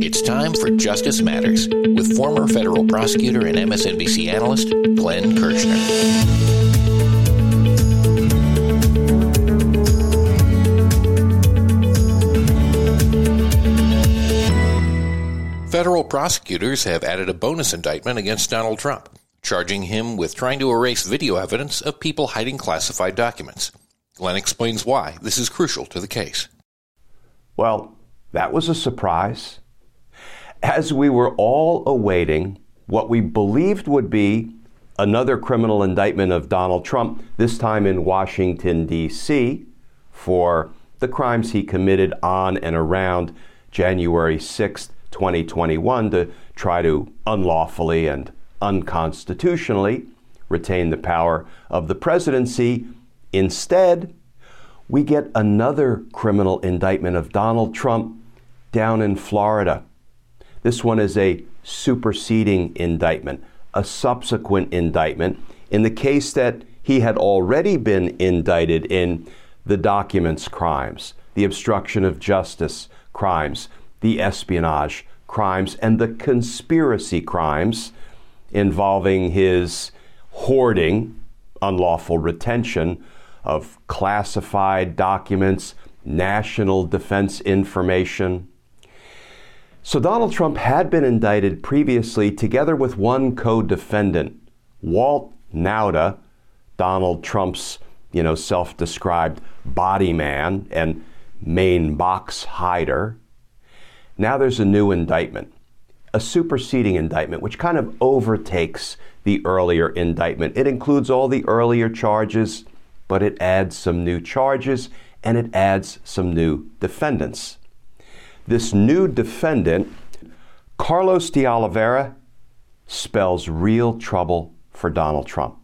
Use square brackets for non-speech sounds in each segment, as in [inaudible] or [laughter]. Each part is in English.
It's time for Justice Matters with former federal prosecutor and MSNBC analyst Glenn Kirschner. Federal prosecutors have added a bonus indictment against Donald Trump, charging him with trying to erase video evidence of people hiding classified documents. Glenn explains why this is crucial to the case. Well, that was a surprise. As we were all awaiting what we believed would be another criminal indictment of Donald Trump, this time in Washington, D.C., for the crimes he committed on and around January 6th, 2021, to try to unlawfully and unconstitutionally retain the power of the presidency. Instead, we get another criminal indictment of Donald Trump down in Florida. This one is a superseding indictment, a subsequent indictment in the case that he had already been indicted in the documents crimes, the obstruction of justice crimes, the espionage crimes, and the conspiracy crimes involving his hoarding, unlawful retention of classified documents, national defense information. So Donald Trump had been indicted previously together with one co-defendant, Walt Nauta, Donald Trump's, you know, self-described body man and main box hider. Now there's a new indictment, a superseding indictment, which kind of overtakes the earlier indictment. It includes all the earlier charges, but it adds some new charges and it adds some new defendants. This new defendant, Carlos de Oliveira, spells real trouble for Donald Trump.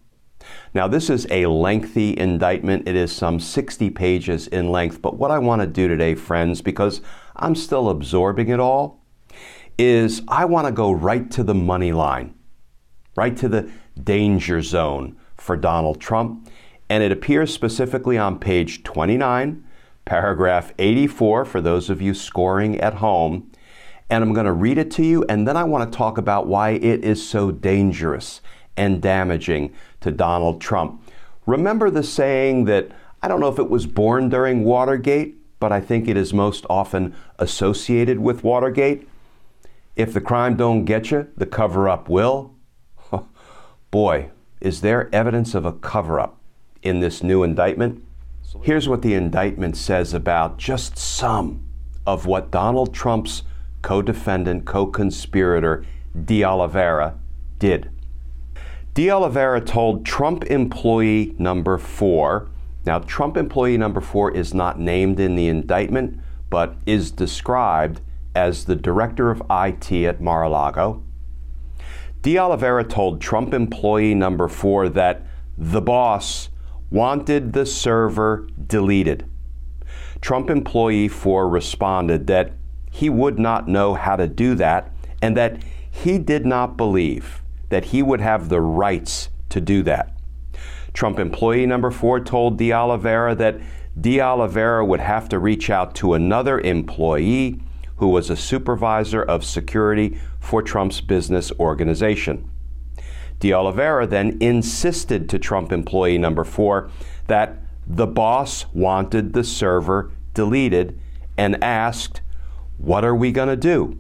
Now, this is a lengthy indictment. It is some 60 pages in length. But what I want to do today, friends, because I'm still absorbing it all, is I want to go right to the money line, right to the danger zone for Donald Trump. And it appears specifically on page 29, paragraph 84, for those of you scoring at home. And I'm going to read it to you, and then I want to talk about why it is so dangerous and damaging to Donald Trump. Remember the saying that I don't know if it was born during Watergate, but I think it is most often associated with Watergate. If the crime don't get you, the cover up will. [laughs] Boy, is there evidence of a cover up in this new indictment? Here's what the indictment says about just some of what Donald Trump's co defendant, co conspirator, De Oliveira, did. De Oliveira told Trump employee number four, now, Trump employee number four is not named in the indictment, but is described as the director of IT at Mar a Lago. De Oliveira told Trump employee number four that the boss wanted the server deleted. Trump employee 4 responded that he would not know how to do that and that he did not believe that he would have the rights to do that. Trump employee number 4 told De Oliveira that De Oliveira would have to reach out to another employee who was a supervisor of security for Trump's business organization. De Oliveira then insisted to Trump employee number four that the boss wanted the server deleted and asked, What are we going to do?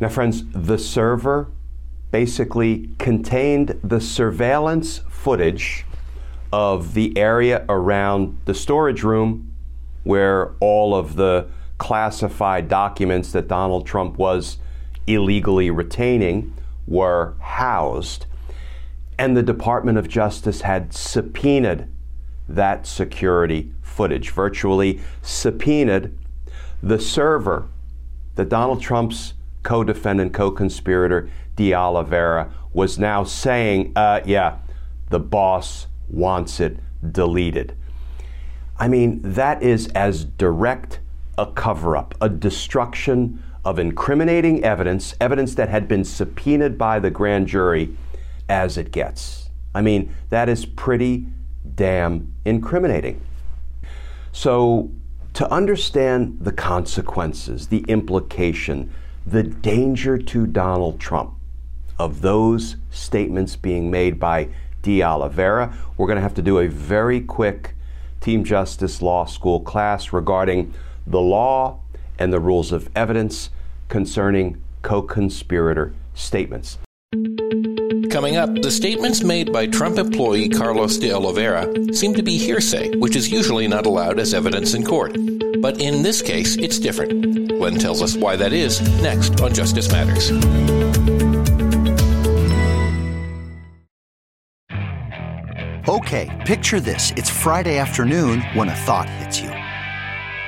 Now, friends, the server basically contained the surveillance footage of the area around the storage room where all of the classified documents that Donald Trump was illegally retaining were housed. And the Department of Justice had subpoenaed that security footage, virtually subpoenaed The server that Donald Trump's co defendant, co conspirator, De Oliveira, was now saying, uh, yeah, the boss wants it deleted. I mean, that is as direct a cover up, a destruction of incriminating evidence, evidence that had been subpoenaed by the grand jury, as it gets. I mean, that is pretty damn incriminating. So, to understand the consequences, the implication, the danger to Donald Trump of those statements being made by De Oliveira, we're going to have to do a very quick Team Justice Law School class regarding the law and the rules of evidence concerning co conspirator statements. Coming up, the statements made by Trump employee Carlos de Oliveira seem to be hearsay, which is usually not allowed as evidence in court. But in this case, it's different. Glenn tells us why that is next on Justice Matters. Okay, picture this. It's Friday afternoon when a thought hits you.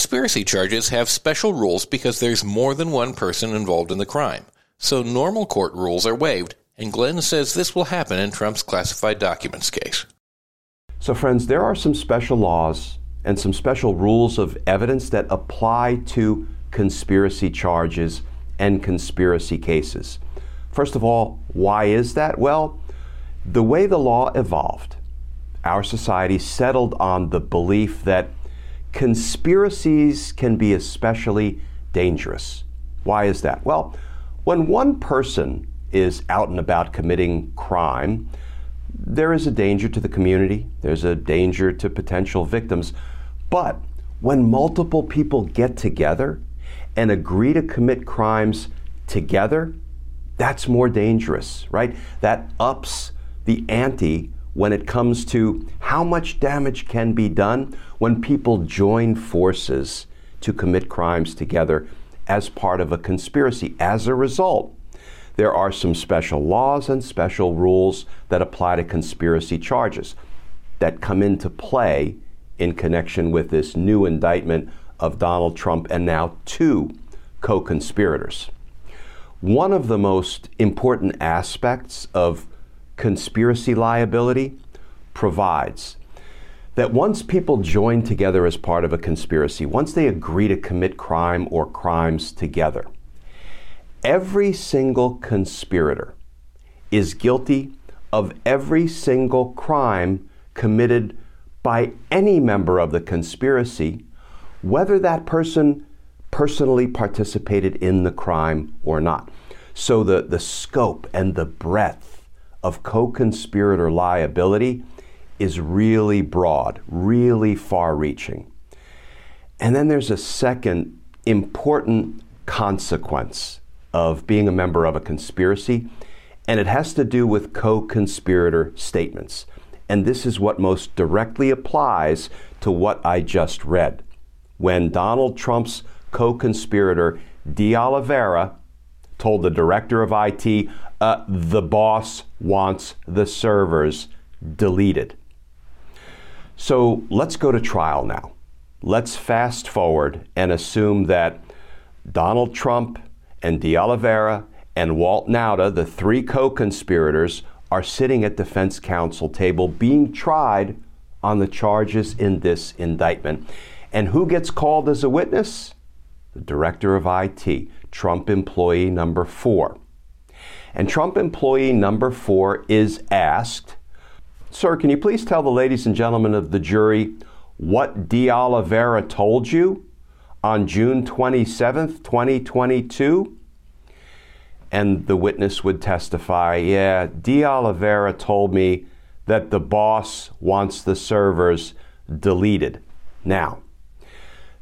Conspiracy charges have special rules because there's more than one person involved in the crime. So normal court rules are waived, and Glenn says this will happen in Trump's classified documents case. So, friends, there are some special laws and some special rules of evidence that apply to conspiracy charges and conspiracy cases. First of all, why is that? Well, the way the law evolved, our society settled on the belief that conspiracies can be especially dangerous. Why is that? Well, when one person is out and about committing crime, there is a danger to the community, there's a danger to potential victims. But when multiple people get together and agree to commit crimes together, that's more dangerous, right? That ups the ante when it comes to how much damage can be done when people join forces to commit crimes together as part of a conspiracy. As a result, there are some special laws and special rules that apply to conspiracy charges that come into play in connection with this new indictment of Donald Trump and now two co conspirators. One of the most important aspects of conspiracy liability provides that once people join together as part of a conspiracy, once they agree to commit crime or crimes together, every single conspirator is guilty of every single crime committed by any member of the conspiracy, whether that person personally participated in the crime or not. So the, the scope and the breadth of co conspirator liability is really broad, really far reaching. And then there's a second important consequence of being a member of a conspiracy, and it has to do with co conspirator statements. And this is what most directly applies to what I just read. When Donald Trump's co conspirator, De Oliveira, told the director of IT, uh, the boss wants the servers deleted. So let's go to trial now. Let's fast forward and assume that Donald Trump and De Oliveira and Walt Nauta, the three co conspirators, are sitting at defense counsel table being tried on the charges in this indictment. And who gets called as a witness? the director of IT, Trump employee number four. And Trump employee number four is asked, Sir, can you please tell the ladies and gentlemen of the jury what De Oliveira told you on June 27th, 2022? And the witness would testify, Yeah, De Oliveira told me that the boss wants the servers deleted. Now,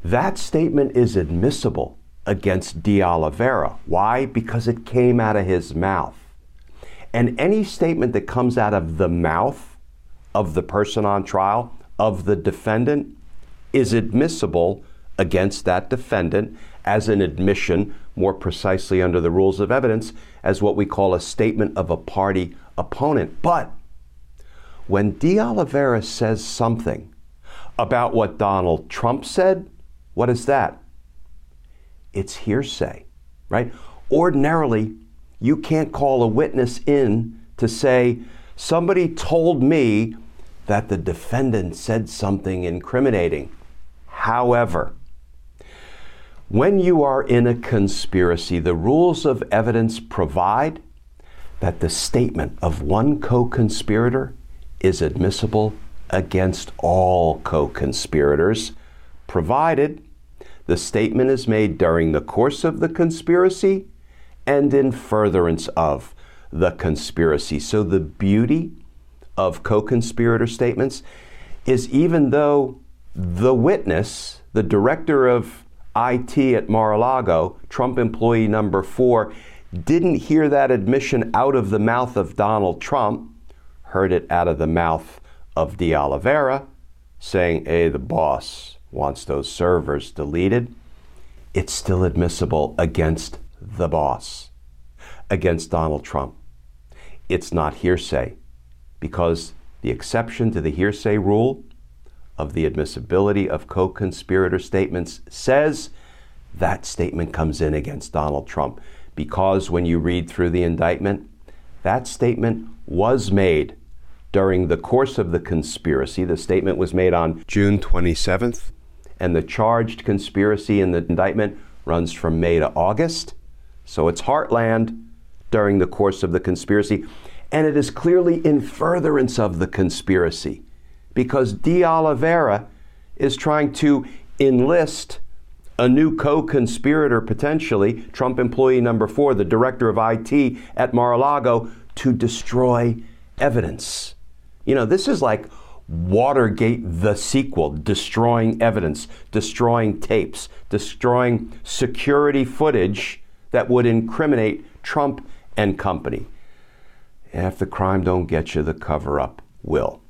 that statement is admissible against De Oliveira. Why? Because it came out of his mouth. And any statement that comes out of the mouth of the person on trial, of the defendant, is admissible against that defendant as an admission, more precisely under the rules of evidence, as what we call a statement of a party opponent. But when De Oliveira says something about what Donald Trump said, what is that? It's hearsay, right? Ordinarily, you can't call a witness in to say, somebody told me that the defendant said something incriminating. However, when you are in a conspiracy, the rules of evidence provide that the statement of one co conspirator is admissible against all co conspirators, provided the statement is made during the course of the conspiracy and in furtherance of the conspiracy. So the beauty of co conspirator statements is even though the witness, the director of IT at Mar a Lago, Trump employee number four, didn't hear that admission out of the mouth of Donald Trump, heard it out of the mouth of De Oliveira, saying, hey, the boss wants those servers deleted. It's still admissible against the boss, against Donald Trump. It's not hearsay because the exception to the hearsay rule of the admissibility of co conspirator statements says that statement comes in against Donald Trump. Because when you read through the indictment, that statement was made during the course of the conspiracy. The statement was made on June 27th, and the charged conspiracy in the indictment runs from May to August. So it's heartland during the course of the conspiracy. And it is clearly in furtherance of the conspiracy because De Oliveira is trying to enlist a new co conspirator, potentially, Trump employee number four, the director of IT at Mar a Lago, to destroy evidence. You know, this is like Watergate, the sequel, destroying evidence, destroying tapes, destroying security footage that would incriminate Trump and company. If the crime don't get you, the cover up will.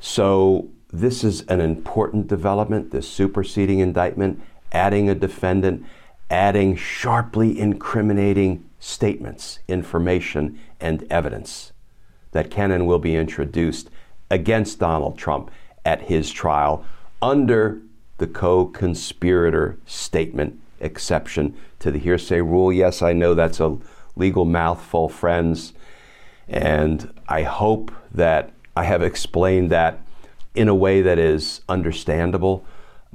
So this is an important development, this superseding indictment, adding a defendant, adding sharply incriminating statements, information, and evidence that can and will be introduced against Donald Trump at his trial under the co conspirator statement exception to the hearsay rule. Yes, I know that's a legal mouthful, friends, and I hope that I have explained that in a way that is understandable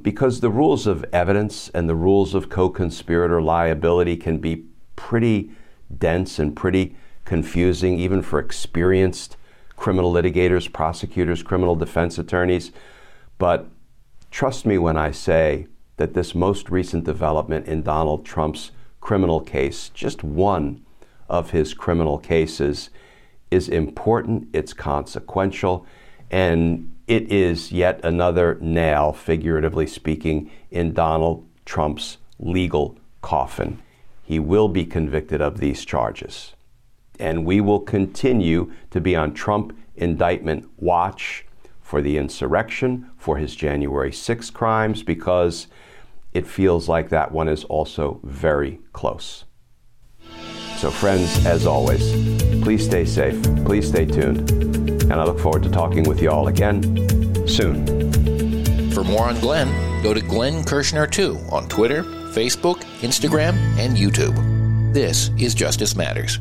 because the rules of evidence and the rules of co conspirator liability can be pretty dense and pretty confusing, even for experienced criminal litigators, prosecutors, criminal defense attorneys. But trust me when I say that this most recent development in Donald Trump's criminal case, just one of his criminal cases, is important, it's consequential, and it is yet another nail, figuratively speaking, in Donald Trump's legal coffin. He will be convicted of these charges. And we will continue to be on Trump indictment watch for the insurrection, for his January 6 crimes, because it feels like that one is also very close. So, friends, as always, please stay safe, please stay tuned, and I look forward to talking with you all again soon. For more on Glenn, go to Glenn Kirschner2 on Twitter, Facebook, Instagram, and YouTube. This is Justice Matters.